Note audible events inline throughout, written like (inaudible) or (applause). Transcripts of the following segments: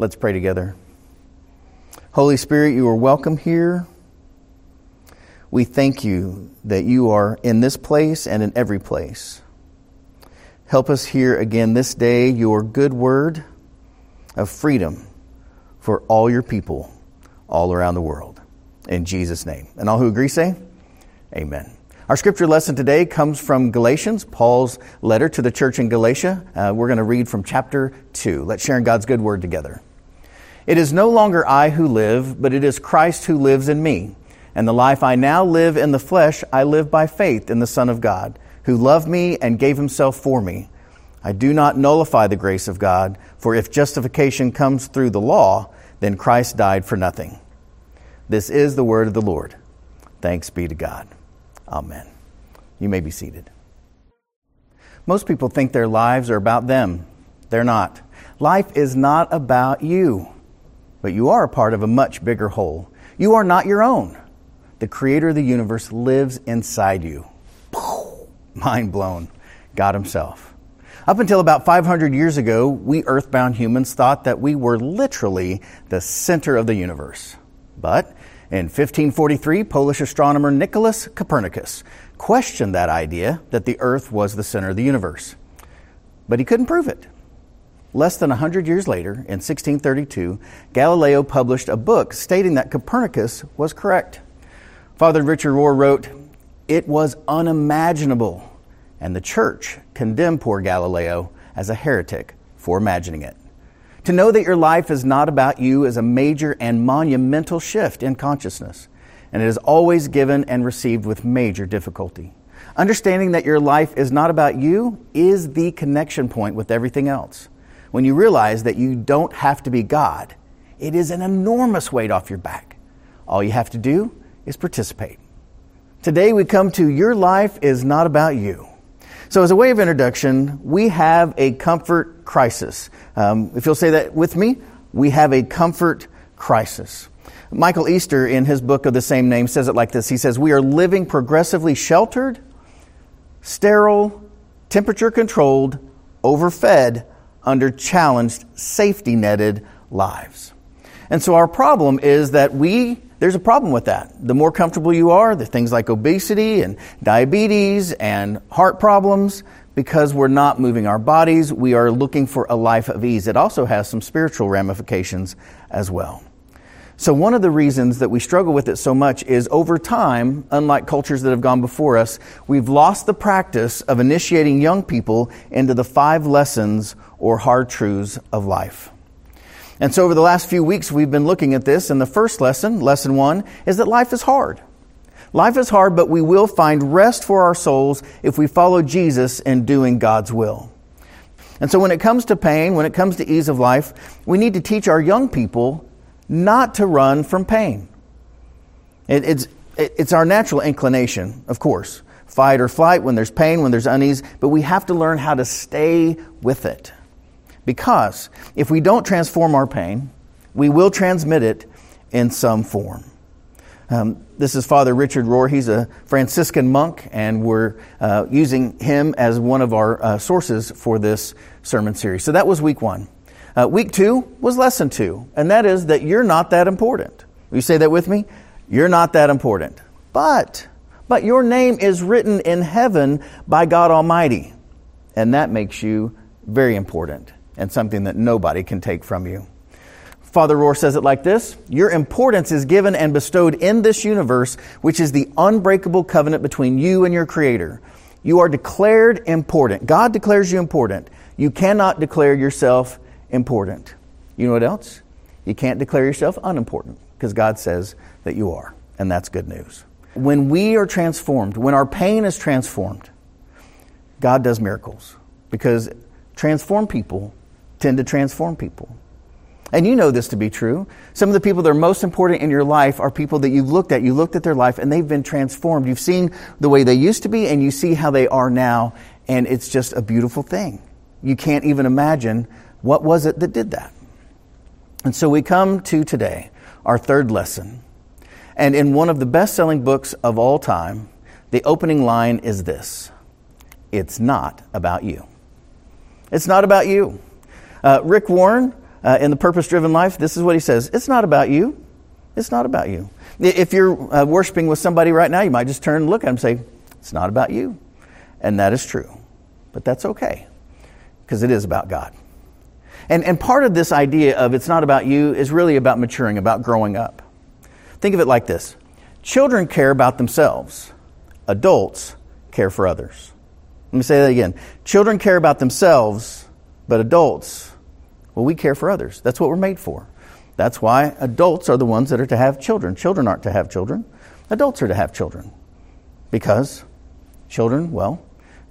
Let's pray together. Holy Spirit, you are welcome here. We thank you that you are in this place and in every place. Help us hear again this day your good word of freedom for all your people all around the world. In Jesus' name. And all who agree say, Amen. Our scripture lesson today comes from Galatians, Paul's letter to the church in Galatia. Uh, we're going to read from chapter 2. Let's share in God's good word together. It is no longer I who live, but it is Christ who lives in me. And the life I now live in the flesh, I live by faith in the Son of God, who loved me and gave himself for me. I do not nullify the grace of God, for if justification comes through the law, then Christ died for nothing. This is the word of the Lord. Thanks be to God. Amen. You may be seated. Most people think their lives are about them. They're not. Life is not about you, but you are a part of a much bigger whole. You are not your own. The creator of the universe lives inside you. Mind blown. God Himself. Up until about 500 years ago, we earthbound humans thought that we were literally the center of the universe. But in 1543, Polish astronomer Nicholas Copernicus questioned that idea that the Earth was the center of the universe. But he couldn't prove it. Less than 100 years later, in 1632, Galileo published a book stating that Copernicus was correct. Father Richard Rohr wrote, It was unimaginable, and the church condemned poor Galileo as a heretic for imagining it. To know that your life is not about you is a major and monumental shift in consciousness, and it is always given and received with major difficulty. Understanding that your life is not about you is the connection point with everything else. When you realize that you don't have to be God, it is an enormous weight off your back. All you have to do is participate. Today we come to Your Life is Not About You. So, as a way of introduction, we have a comfort crisis. Um, if you'll say that with me, we have a comfort crisis. Michael Easter, in his book of the same name, says it like this He says, We are living progressively sheltered, sterile, temperature controlled, overfed, under challenged, safety netted lives. And so, our problem is that we there's a problem with that. The more comfortable you are, the things like obesity and diabetes and heart problems, because we're not moving our bodies, we are looking for a life of ease. It also has some spiritual ramifications as well. So, one of the reasons that we struggle with it so much is over time, unlike cultures that have gone before us, we've lost the practice of initiating young people into the five lessons or hard truths of life. And so over the last few weeks, we've been looking at this. And the first lesson, lesson one, is that life is hard. Life is hard, but we will find rest for our souls if we follow Jesus in doing God's will. And so when it comes to pain, when it comes to ease of life, we need to teach our young people not to run from pain. It, it's, it, it's our natural inclination, of course. Fight or flight when there's pain, when there's unease, but we have to learn how to stay with it. Because if we don't transform our pain, we will transmit it in some form. Um, this is Father Richard Rohr. He's a Franciscan monk, and we're uh, using him as one of our uh, sources for this sermon series. So that was week one. Uh, week two was lesson two, and that is that you're not that important. You say that with me? You're not that important. But, but your name is written in heaven by God Almighty, and that makes you very important and something that nobody can take from you. Father Rohr says it like this Your importance is given and bestowed in this universe, which is the unbreakable covenant between you and your Creator. You are declared important. God declares you important. You cannot declare yourself important. You know what else? You can't declare yourself unimportant because God says that you are. And that's good news. When we are transformed, when our pain is transformed, God does miracles because transformed people tend to transform people. And you know this to be true. Some of the people that are most important in your life are people that you've looked at. You looked at their life and they've been transformed. You've seen the way they used to be and you see how they are now. And it's just a beautiful thing. You can't even imagine what was it that did that. And so we come to today, our third lesson. And in one of the best selling books of all time, the opening line is this It's not about you. It's not about you. Uh, Rick Warren uh, in the purpose driven life, this is what he says It's not about you. It's not about you. If you're uh, worshiping with somebody right now, you might just turn and look at them and say, It's not about you. And that is true. But that's okay, because it is about God. And, and part of this idea of it's not about you is really about maturing, about growing up. Think of it like this children care about themselves, adults care for others. Let me say that again. Children care about themselves, but adults, well, we care for others. That's what we're made for. That's why adults are the ones that are to have children. Children aren't to have children, adults are to have children. Because children, well,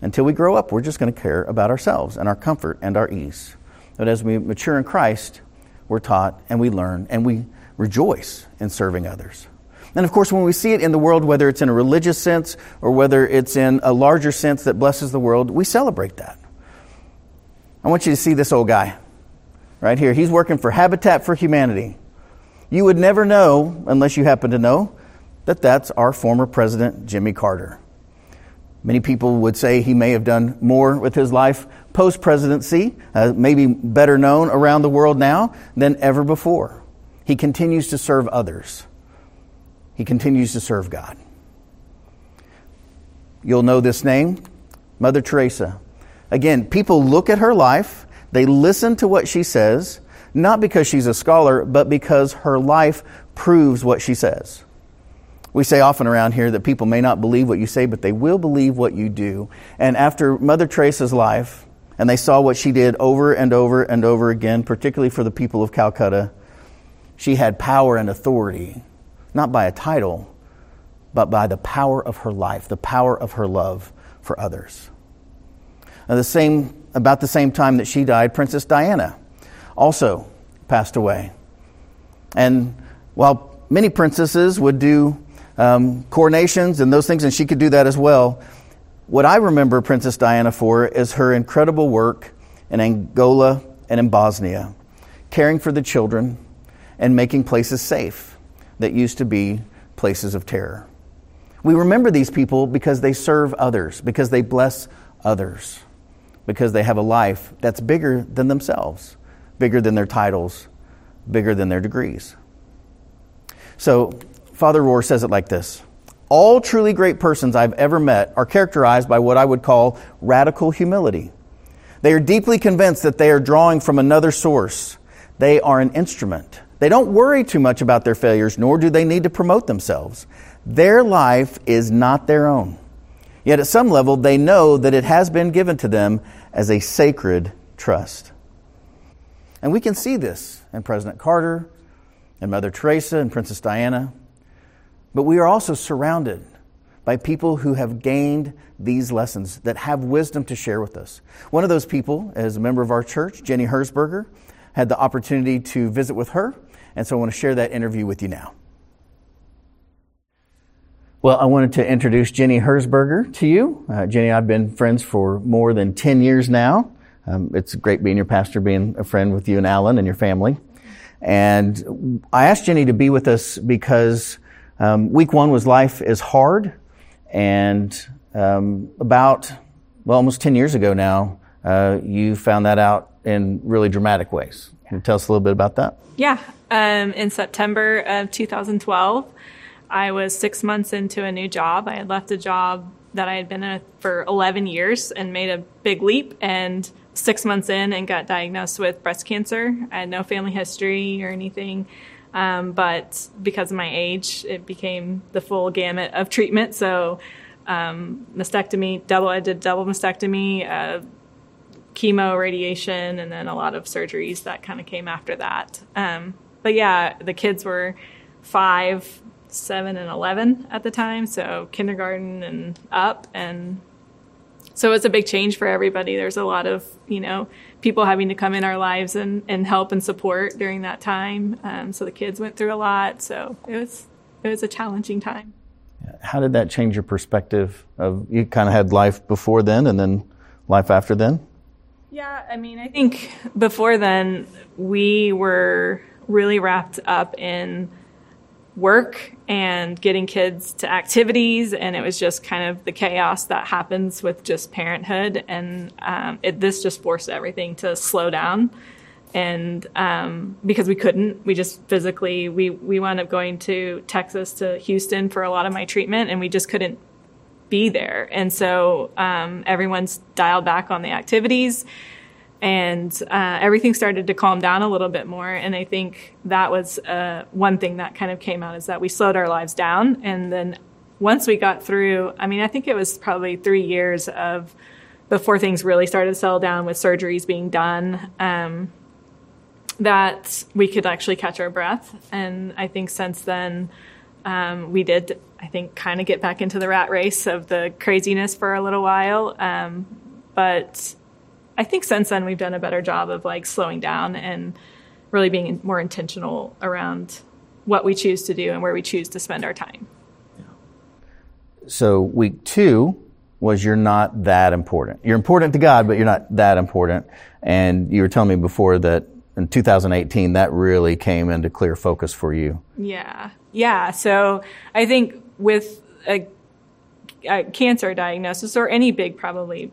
until we grow up, we're just going to care about ourselves and our comfort and our ease. But as we mature in Christ, we're taught and we learn and we rejoice in serving others. And of course, when we see it in the world, whether it's in a religious sense or whether it's in a larger sense that blesses the world, we celebrate that. I want you to see this old guy right here. He's working for Habitat for Humanity. You would never know, unless you happen to know, that that's our former president, Jimmy Carter. Many people would say he may have done more with his life post presidency, uh, maybe better known around the world now than ever before. He continues to serve others, he continues to serve God. You'll know this name Mother Teresa. Again, people look at her life, they listen to what she says, not because she's a scholar, but because her life proves what she says. We say often around here that people may not believe what you say, but they will believe what you do. And after Mother Teresa's life, and they saw what she did over and over and over again, particularly for the people of Calcutta, she had power and authority, not by a title, but by the power of her life, the power of her love for others. Now, the same, about the same time that she died, Princess Diana also passed away. And while many princesses would do um, coronations and those things, and she could do that as well, what I remember Princess Diana for is her incredible work in Angola and in Bosnia, caring for the children and making places safe that used to be places of terror. We remember these people because they serve others, because they bless others, because they have a life that's bigger than themselves, bigger than their titles, bigger than their degrees. So, Father Rohr says it like this all truly great persons I've ever met are characterized by what I would call radical humility. They are deeply convinced that they are drawing from another source. They are an instrument. They don't worry too much about their failures, nor do they need to promote themselves. Their life is not their own. Yet at some level, they know that it has been given to them as a sacred trust. And we can see this in President Carter and Mother Teresa and Princess Diana. But we are also surrounded by people who have gained these lessons that have wisdom to share with us. One of those people, as a member of our church, Jenny Herzberger, had the opportunity to visit with her, and so I want to share that interview with you now. Well, I wanted to introduce Jenny Herzberger to you. Uh, Jenny, I've been friends for more than 10 years now. Um, it's great being your pastor, being a friend with you and Alan and your family. And I asked Jenny to be with us because um, week one was life is hard, and um, about well, almost ten years ago now, uh, you found that out in really dramatic ways. Can you tell us a little bit about that? Yeah, um, in September of 2012, I was six months into a new job. I had left a job that I had been in for 11 years and made a big leap and six months in and got diagnosed with breast cancer. I had no family history or anything. Um, but because of my age, it became the full gamut of treatment. So, um, mastectomy, double, I did double mastectomy, uh, chemo, radiation, and then a lot of surgeries that kind of came after that. Um, but yeah, the kids were five, seven, and 11 at the time. So, kindergarten and up. And so it's a big change for everybody. There's a lot of, you know, people having to come in our lives and, and help and support during that time. Um, so the kids went through a lot. So it was it was a challenging time. How did that change your perspective of you kind of had life before then and then life after then? Yeah, I mean, I think before then we were really wrapped up in work and getting kids to activities and it was just kind of the chaos that happens with just parenthood and um, it, this just forced everything to slow down and um, because we couldn't, we just physically we we wound up going to Texas to Houston for a lot of my treatment, and we just couldn't be there. And so um, everyone's dialed back on the activities, and uh, everything started to calm down a little bit more. And I think that was uh, one thing that kind of came out is that we slowed our lives down, and then once we got through, I mean, I think it was probably three years of before things really started to settle down with surgeries being done. Um, that we could actually catch our breath. And I think since then, um, we did, I think, kind of get back into the rat race of the craziness for a little while. Um, but I think since then, we've done a better job of like slowing down and really being more intentional around what we choose to do and where we choose to spend our time. So, week two was you're not that important. You're important to God, but you're not that important. And you were telling me before that in 2018 that really came into clear focus for you. Yeah. Yeah. So I think with a, a cancer diagnosis or any big probably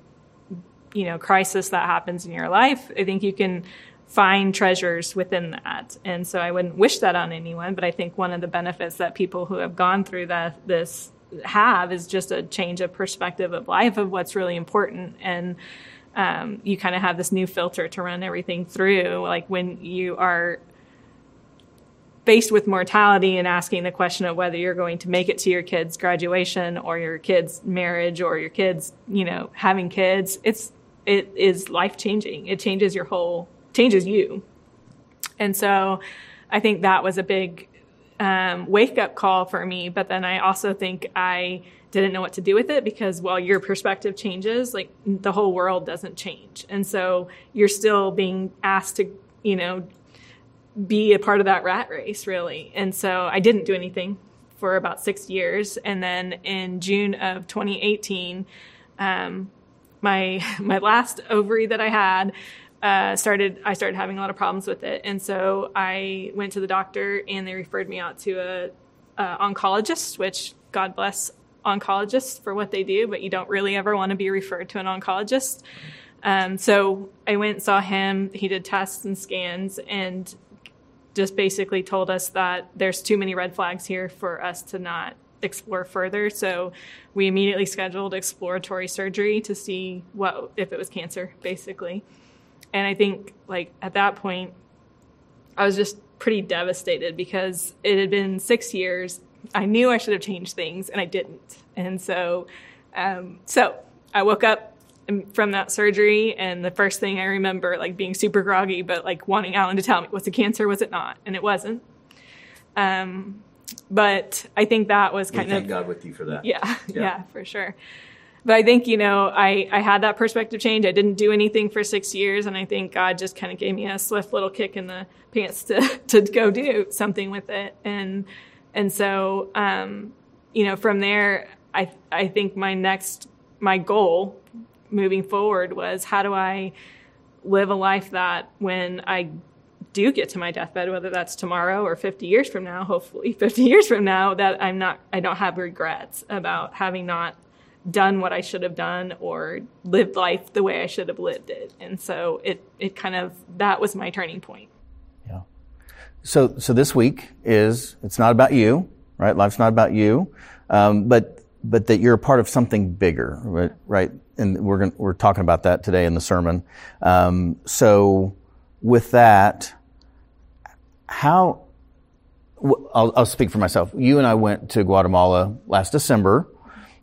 you know crisis that happens in your life, I think you can find treasures within that. And so I wouldn't wish that on anyone, but I think one of the benefits that people who have gone through that this have is just a change of perspective of life of what's really important and um, you kind of have this new filter to run everything through. Like when you are faced with mortality and asking the question of whether you're going to make it to your kid's graduation or your kid's marriage or your kids, you know, having kids, it's it is life changing. It changes your whole changes you. And so I think that was a big um, wake up call for me. But then I also think I didn't know what to do with it because while your perspective changes, like the whole world doesn't change. And so you're still being asked to, you know, be a part of that rat race, really. And so I didn't do anything for about six years. And then in June of 2018, um, my (laughs) my last ovary that I had uh, started I started having a lot of problems with it, and so I went to the doctor and they referred me out to a, a oncologist, which God bless oncologists for what they do, but you don't really ever want to be referred to an oncologist. Um, so I went saw him. He did tests and scans and just basically told us that there's too many red flags here for us to not explore further. So we immediately scheduled exploratory surgery to see what if it was cancer, basically. And I think like at that point, I was just pretty devastated because it had been six years I knew I should have changed things and I didn't. And so, um, so I woke up from that surgery and the first thing I remember like being super groggy, but like wanting Alan to tell me, was it cancer? Was it not? And it wasn't. Um, but I think that was kind we of thank God with you for that. Yeah, yeah, yeah, for sure. But I think you know I I had that perspective change. I didn't do anything for six years, and I think God just kind of gave me a swift little kick in the pants to (laughs) to go do something with it. And and so, um, you know, from there, I I think my next my goal moving forward was how do I live a life that when I do get to my deathbed, whether that's tomorrow or 50 years from now, hopefully (laughs) 50 years from now, that I'm not, I don't have regrets about having not done what I should have done or lived life the way I should have lived it. And so it, it kind of, that was my turning point. Yeah. So, so this week is, it's not about you, right? Life's not about you. Um, but, but that you're a part of something bigger, right? right? And we're going we're talking about that today in the sermon. Um, so with that, how, I'll, I'll, speak for myself. You and I went to Guatemala last December,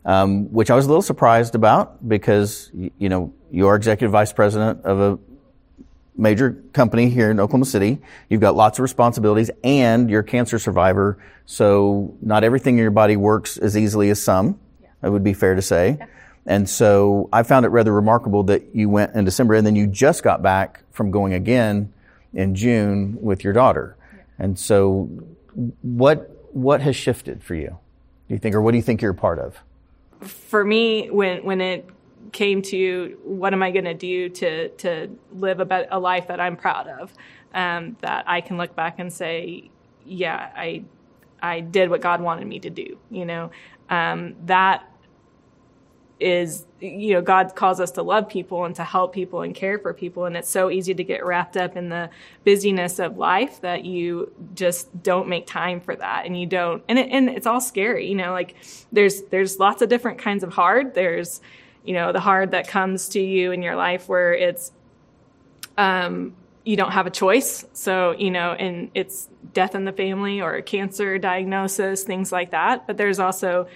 um, which I was a little surprised about because, you know, you're executive vice president of a major company here in Oklahoma City. You've got lots of responsibilities and you're a cancer survivor. So not everything in your body works as easily as some. Yeah. That would be fair to say. Yeah. And so I found it rather remarkable that you went in December and then you just got back from going again in June with your daughter. And so what, what has shifted for you? Do you think, or what do you think you're a part of? For me, when, when it came to what am I going to do to to live a, a life that I'm proud of, um, that I can look back and say, yeah, I I did what God wanted me to do. You know, um, that is you know god calls us to love people and to help people and care for people. And it's so easy to get wrapped up in the busyness of life that you just don't make time for that. And you don't and, it, and it's all scary you know like there's there's lots of different kinds of hard. There's you know the hard that comes to you in your life where it's um you don't have a choice. So you know and it's death in the family or a cancer diagnosis things like that. But there's also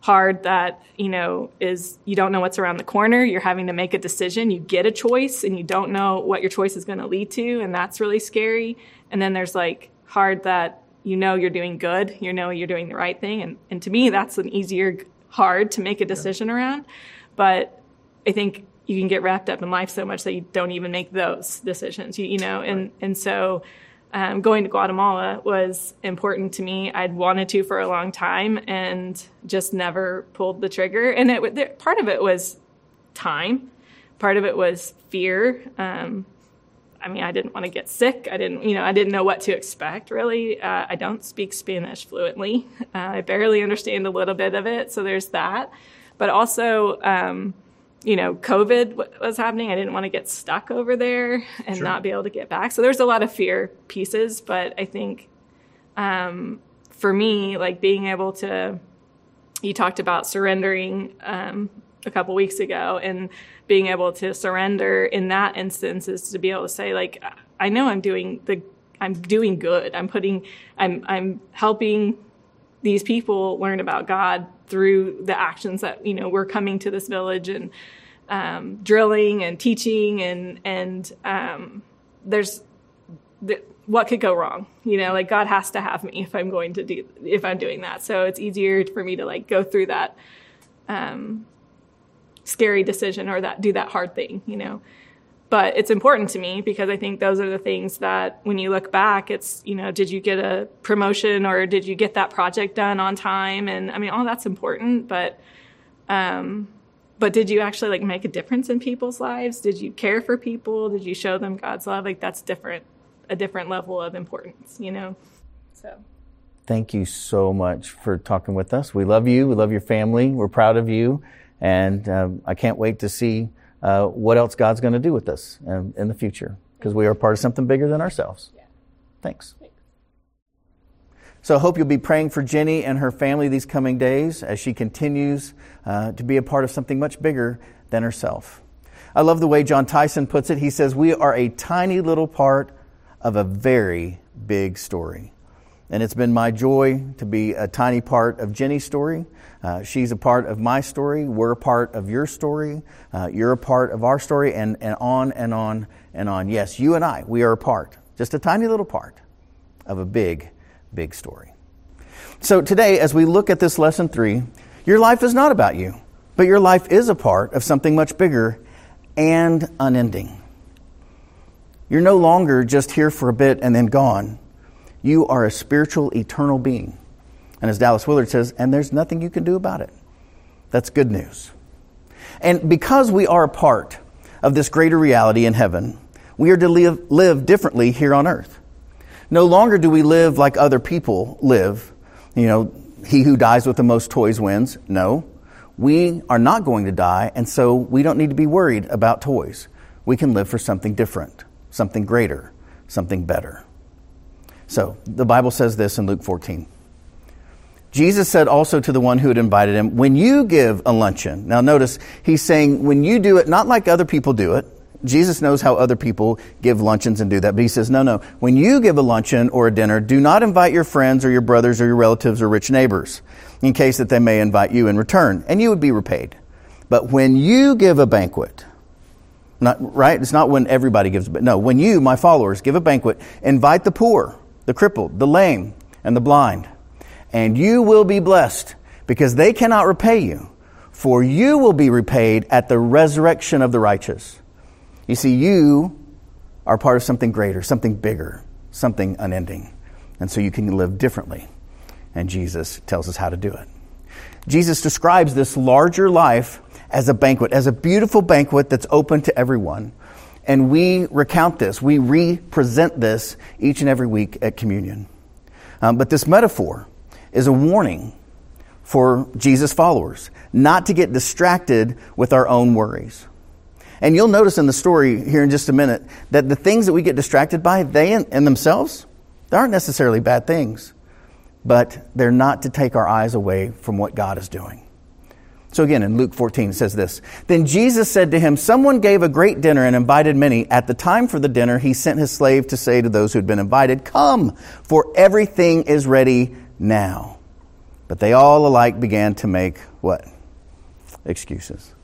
hard that you know is you don't know what's around the corner. You're having to make a decision. You get a choice and you don't know what your choice is going to lead to and that's really scary. And then there's like hard that you know you're doing good you know you're doing the right thing and, and to me that's an easier hard to make a decision yeah. around. But i think you can get wrapped up in life so much that you don't even make those decisions you, you know and and so um, going to Guatemala was important to me. I'd wanted to for a long time and just never pulled the trigger. And it, part of it was time, part of it was fear. Um, I mean, I didn't want to get sick. I didn't, you know, I didn't know what to expect really. Uh, I don't speak Spanish fluently. Uh, I barely understand a little bit of it. So there's that. But also, um, you know, COVID was happening. I didn't want to get stuck over there and sure. not be able to get back. So there's a lot of fear pieces, but I think um, for me, like being able to, you talked about surrendering um, a couple weeks ago, and being able to surrender in that instance is to be able to say, like, I know I'm doing the, I'm doing good. I'm putting, I'm, I'm helping these people learn about God through the actions that you know we're coming to this village and um, drilling and teaching and and um, there's the, what could go wrong? You know like god has to have me if i'm going to do if i'm doing that. So it's easier for me to like go through that um, scary decision or that do that hard thing you know but it's important to me because I think those are the things that when you look back, it's, you know, did you get a promotion or did you get that project done on time? And I mean, all that's important, but, um, but did you actually like make a difference in people's lives? Did you care for people? Did you show them God's love? Like that's different, a different level of importance, you know? So. Thank you so much for talking with us. We love you. We love your family. We're proud of you. And um, I can't wait to see uh, what else God's going to do with us in, in the future because we are part of something bigger than ourselves. Yeah. Thanks. Thanks. So I hope you'll be praying for Jenny and her family these coming days as she continues uh, to be a part of something much bigger than herself. I love the way John Tyson puts it. He says, We are a tiny little part of a very big story. And it's been my joy to be a tiny part of Jenny's story. Uh, she's a part of my story. We're a part of your story. Uh, you're a part of our story, and, and on and on and on. Yes, you and I, we are a part, just a tiny little part of a big, big story. So today, as we look at this lesson three, your life is not about you, but your life is a part of something much bigger and unending. You're no longer just here for a bit and then gone. You are a spiritual, eternal being. And as Dallas Willard says, and there's nothing you can do about it. That's good news. And because we are a part of this greater reality in heaven, we are to live, live differently here on earth. No longer do we live like other people live. You know, he who dies with the most toys wins. No. We are not going to die, and so we don't need to be worried about toys. We can live for something different, something greater, something better. So, the Bible says this in Luke 14. Jesus said also to the one who had invited him, When you give a luncheon, now notice he's saying, when you do it, not like other people do it. Jesus knows how other people give luncheons and do that, but he says, no, no. When you give a luncheon or a dinner, do not invite your friends or your brothers or your relatives or rich neighbors, in case that they may invite you in return, and you would be repaid. But when you give a banquet, not, right? It's not when everybody gives, but no, when you, my followers, give a banquet, invite the poor, the crippled, the lame, and the blind and you will be blessed because they cannot repay you, for you will be repaid at the resurrection of the righteous. You see, you are part of something greater, something bigger, something unending. And so you can live differently. And Jesus tells us how to do it. Jesus describes this larger life as a banquet, as a beautiful banquet that's open to everyone. And we recount this, we represent this each and every week at communion. Um, but this metaphor is a warning for Jesus followers, not to get distracted with our own worries. And you'll notice in the story here in just a minute that the things that we get distracted by, they in, in themselves, they aren't necessarily bad things, but they're not to take our eyes away from what God is doing. So again, in Luke 14, it says this Then Jesus said to him, Someone gave a great dinner and invited many. At the time for the dinner, he sent his slave to say to those who had been invited, Come, for everything is ready now. But they all alike began to make what? Excuses.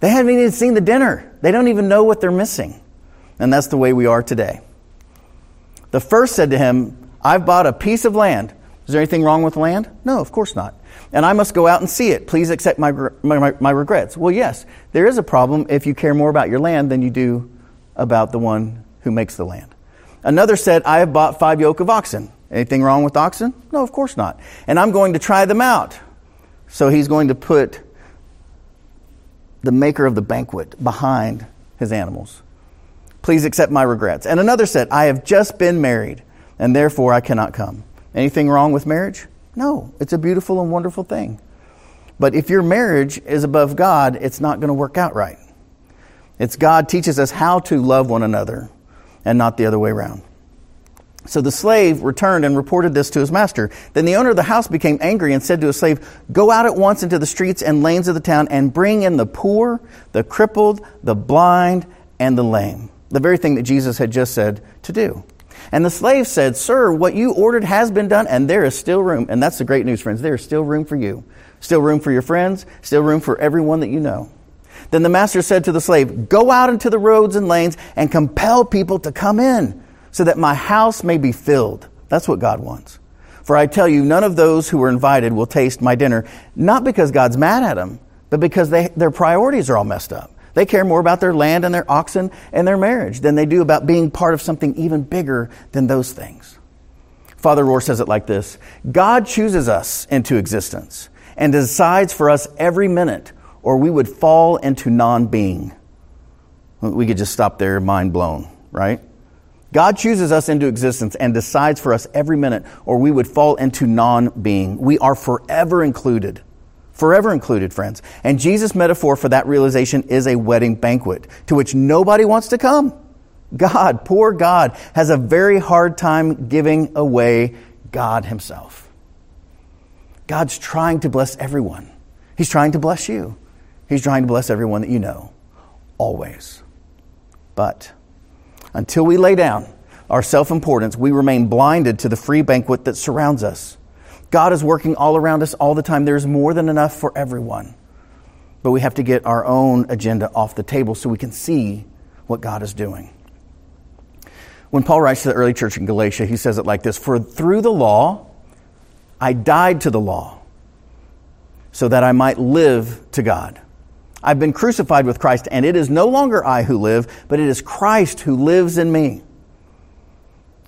They haven't even seen the dinner, they don't even know what they're missing. And that's the way we are today. The first said to him, I've bought a piece of land. Is there anything wrong with land? No, of course not. And I must go out and see it. Please accept my, my, my, regrets. Well, yes, there is a problem if you care more about your land than you do about the one who makes the land. Another said, I have bought five yoke of oxen. Anything wrong with oxen? No, of course not. And I'm going to try them out. So he's going to put the maker of the banquet behind his animals. Please accept my regrets. And another said, I have just been married, and therefore I cannot come. Anything wrong with marriage? No, it's a beautiful and wonderful thing. But if your marriage is above God, it's not going to work out right. It's God teaches us how to love one another and not the other way around. So the slave returned and reported this to his master. Then the owner of the house became angry and said to his slave, Go out at once into the streets and lanes of the town and bring in the poor, the crippled, the blind, and the lame. The very thing that Jesus had just said to do. And the slave said, Sir, what you ordered has been done, and there is still room. And that's the great news, friends. There is still room for you. Still room for your friends, still room for everyone that you know. Then the master said to the slave, Go out into the roads and lanes and compel people to come in, so that my house may be filled. That's what God wants. For I tell you, none of those who were invited will taste my dinner, not because God's mad at them, but because they, their priorities are all messed up. They care more about their land and their oxen and their marriage than they do about being part of something even bigger than those things. Father Rohr says it like this God chooses us into existence and decides for us every minute, or we would fall into non being. We could just stop there, mind blown, right? God chooses us into existence and decides for us every minute, or we would fall into non being. We are forever included Forever included, friends. And Jesus' metaphor for that realization is a wedding banquet to which nobody wants to come. God, poor God, has a very hard time giving away God Himself. God's trying to bless everyone. He's trying to bless you. He's trying to bless everyone that you know, always. But until we lay down our self importance, we remain blinded to the free banquet that surrounds us. God is working all around us all the time. There's more than enough for everyone. But we have to get our own agenda off the table so we can see what God is doing. When Paul writes to the early church in Galatia, he says it like this For through the law, I died to the law so that I might live to God. I've been crucified with Christ, and it is no longer I who live, but it is Christ who lives in me.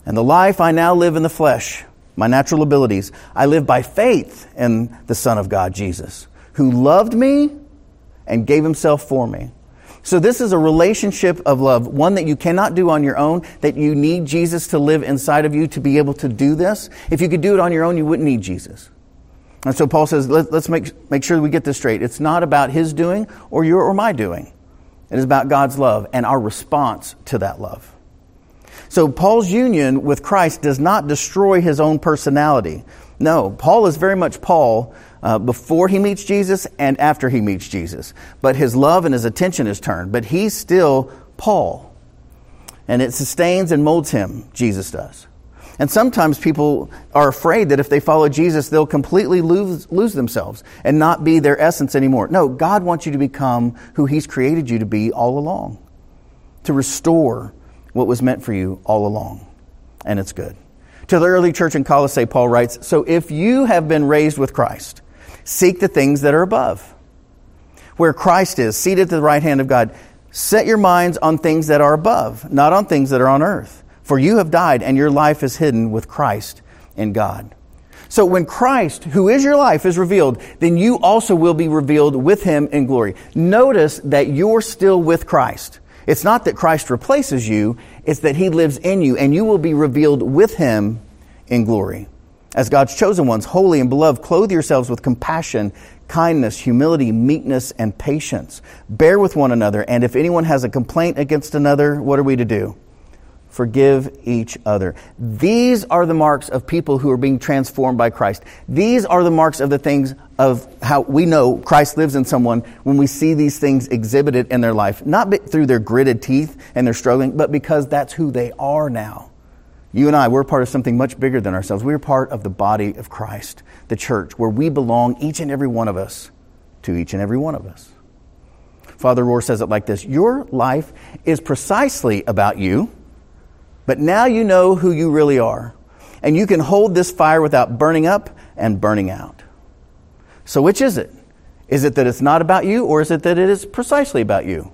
And the life I now live in the flesh, my natural abilities. I live by faith in the Son of God, Jesus, who loved me and gave himself for me. So, this is a relationship of love, one that you cannot do on your own, that you need Jesus to live inside of you to be able to do this. If you could do it on your own, you wouldn't need Jesus. And so, Paul says, let, us make, make sure we get this straight. It's not about his doing or your or my doing, it is about God's love and our response to that love. So Paul's union with Christ does not destroy his own personality. No, Paul is very much Paul uh, before he meets Jesus and after he meets Jesus. But his love and his attention is turned. But he's still Paul. And it sustains and molds him, Jesus does. And sometimes people are afraid that if they follow Jesus, they'll completely lose, lose themselves and not be their essence anymore. No, God wants you to become who He's created you to be all along, to restore what was meant for you all along. And it's good. To the early church in Colossae, Paul writes So if you have been raised with Christ, seek the things that are above, where Christ is, seated at the right hand of God. Set your minds on things that are above, not on things that are on earth. For you have died, and your life is hidden with Christ in God. So when Christ, who is your life, is revealed, then you also will be revealed with him in glory. Notice that you're still with Christ. It's not that Christ replaces you, it's that he lives in you, and you will be revealed with him in glory. As God's chosen ones, holy and beloved, clothe yourselves with compassion, kindness, humility, meekness, and patience. Bear with one another, and if anyone has a complaint against another, what are we to do? Forgive each other. These are the marks of people who are being transformed by Christ. These are the marks of the things of how we know Christ lives in someone when we see these things exhibited in their life, not through their gritted teeth and their struggling, but because that's who they are now. You and I, we're part of something much bigger than ourselves. We're part of the body of Christ, the church, where we belong, each and every one of us, to each and every one of us. Father Rohr says it like this Your life is precisely about you but now you know who you really are. And you can hold this fire without burning up and burning out. So, which is it? Is it that it's not about you, or is it that it is precisely about you?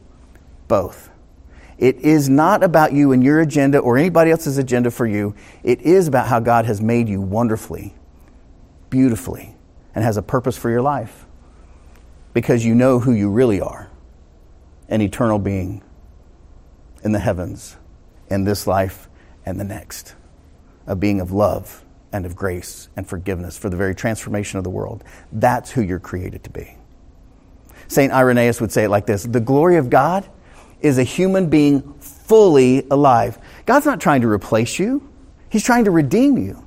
Both. It is not about you and your agenda or anybody else's agenda for you. It is about how God has made you wonderfully, beautifully, and has a purpose for your life. Because you know who you really are an eternal being in the heavens in this life and the next. A being of love and of grace and forgiveness for the very transformation of the world. That's who you're created to be. St. Irenaeus would say it like this The glory of God is a human being fully alive. God's not trying to replace you, He's trying to redeem you,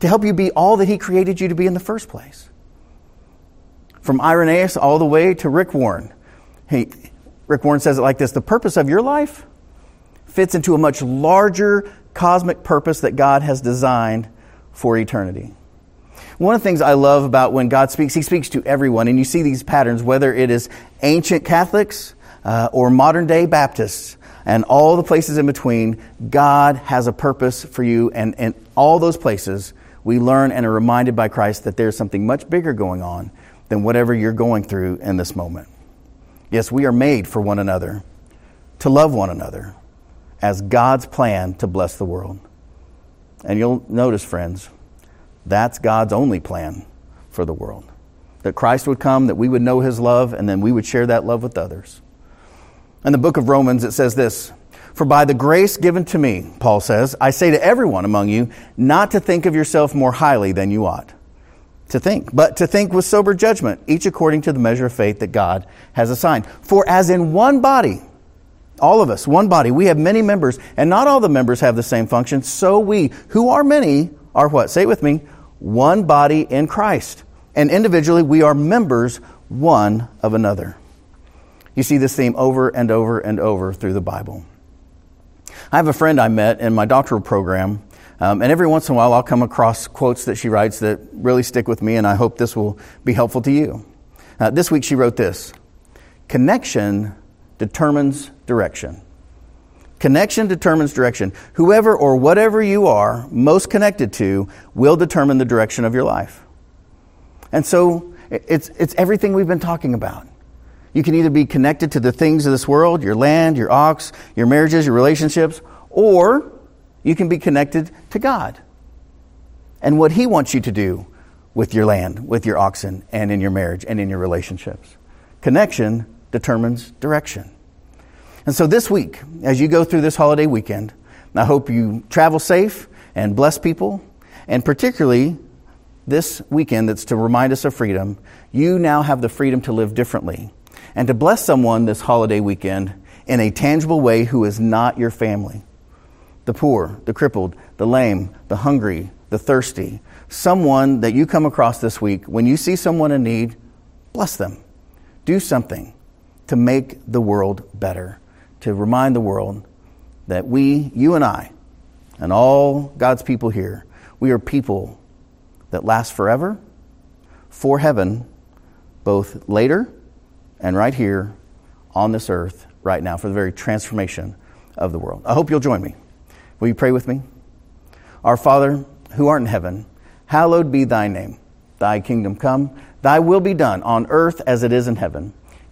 to help you be all that He created you to be in the first place. From Irenaeus all the way to Rick Warren. He, Rick Warren says it like this The purpose of your life fits into a much larger cosmic purpose that God has designed for eternity. One of the things I love about when God speaks, He speaks to everyone, and you see these patterns, whether it is ancient Catholics uh, or modern day Baptists and all the places in between, God has a purpose for you, and in all those places, we learn and are reminded by Christ that there's something much bigger going on than whatever you're going through in this moment. Yes, we are made for one another, to love one another, as God's plan to bless the world. And you'll notice, friends, that's God's only plan for the world. That Christ would come, that we would know his love, and then we would share that love with others. In the book of Romans, it says this For by the grace given to me, Paul says, I say to everyone among you not to think of yourself more highly than you ought to think, but to think with sober judgment, each according to the measure of faith that God has assigned. For as in one body, all of us, one body. We have many members, and not all the members have the same function. So we, who are many, are what? Say it with me one body in Christ. And individually, we are members one of another. You see this theme over and over and over through the Bible. I have a friend I met in my doctoral program, um, and every once in a while I'll come across quotes that she writes that really stick with me, and I hope this will be helpful to you. Uh, this week she wrote this Connection determines direction. Connection determines direction. Whoever or whatever you are most connected to will determine the direction of your life. And so it's, it's everything we've been talking about. You can either be connected to the things of this world, your land, your ox, your marriages, your relationships, or you can be connected to God and what He wants you to do with your land, with your oxen, and in your marriage and in your relationships. Connection determines direction. And so this week, as you go through this holiday weekend, I hope you travel safe and bless people. And particularly this weekend, that's to remind us of freedom, you now have the freedom to live differently and to bless someone this holiday weekend in a tangible way who is not your family the poor, the crippled, the lame, the hungry, the thirsty. Someone that you come across this week, when you see someone in need, bless them. Do something to make the world better, to remind the world that we, you and I, and all God's people here, we are people that last forever for heaven, both later and right here on this earth right now for the very transformation of the world. I hope you'll join me. Will you pray with me? Our Father, who art in heaven, hallowed be thy name. Thy kingdom come, thy will be done on earth as it is in heaven.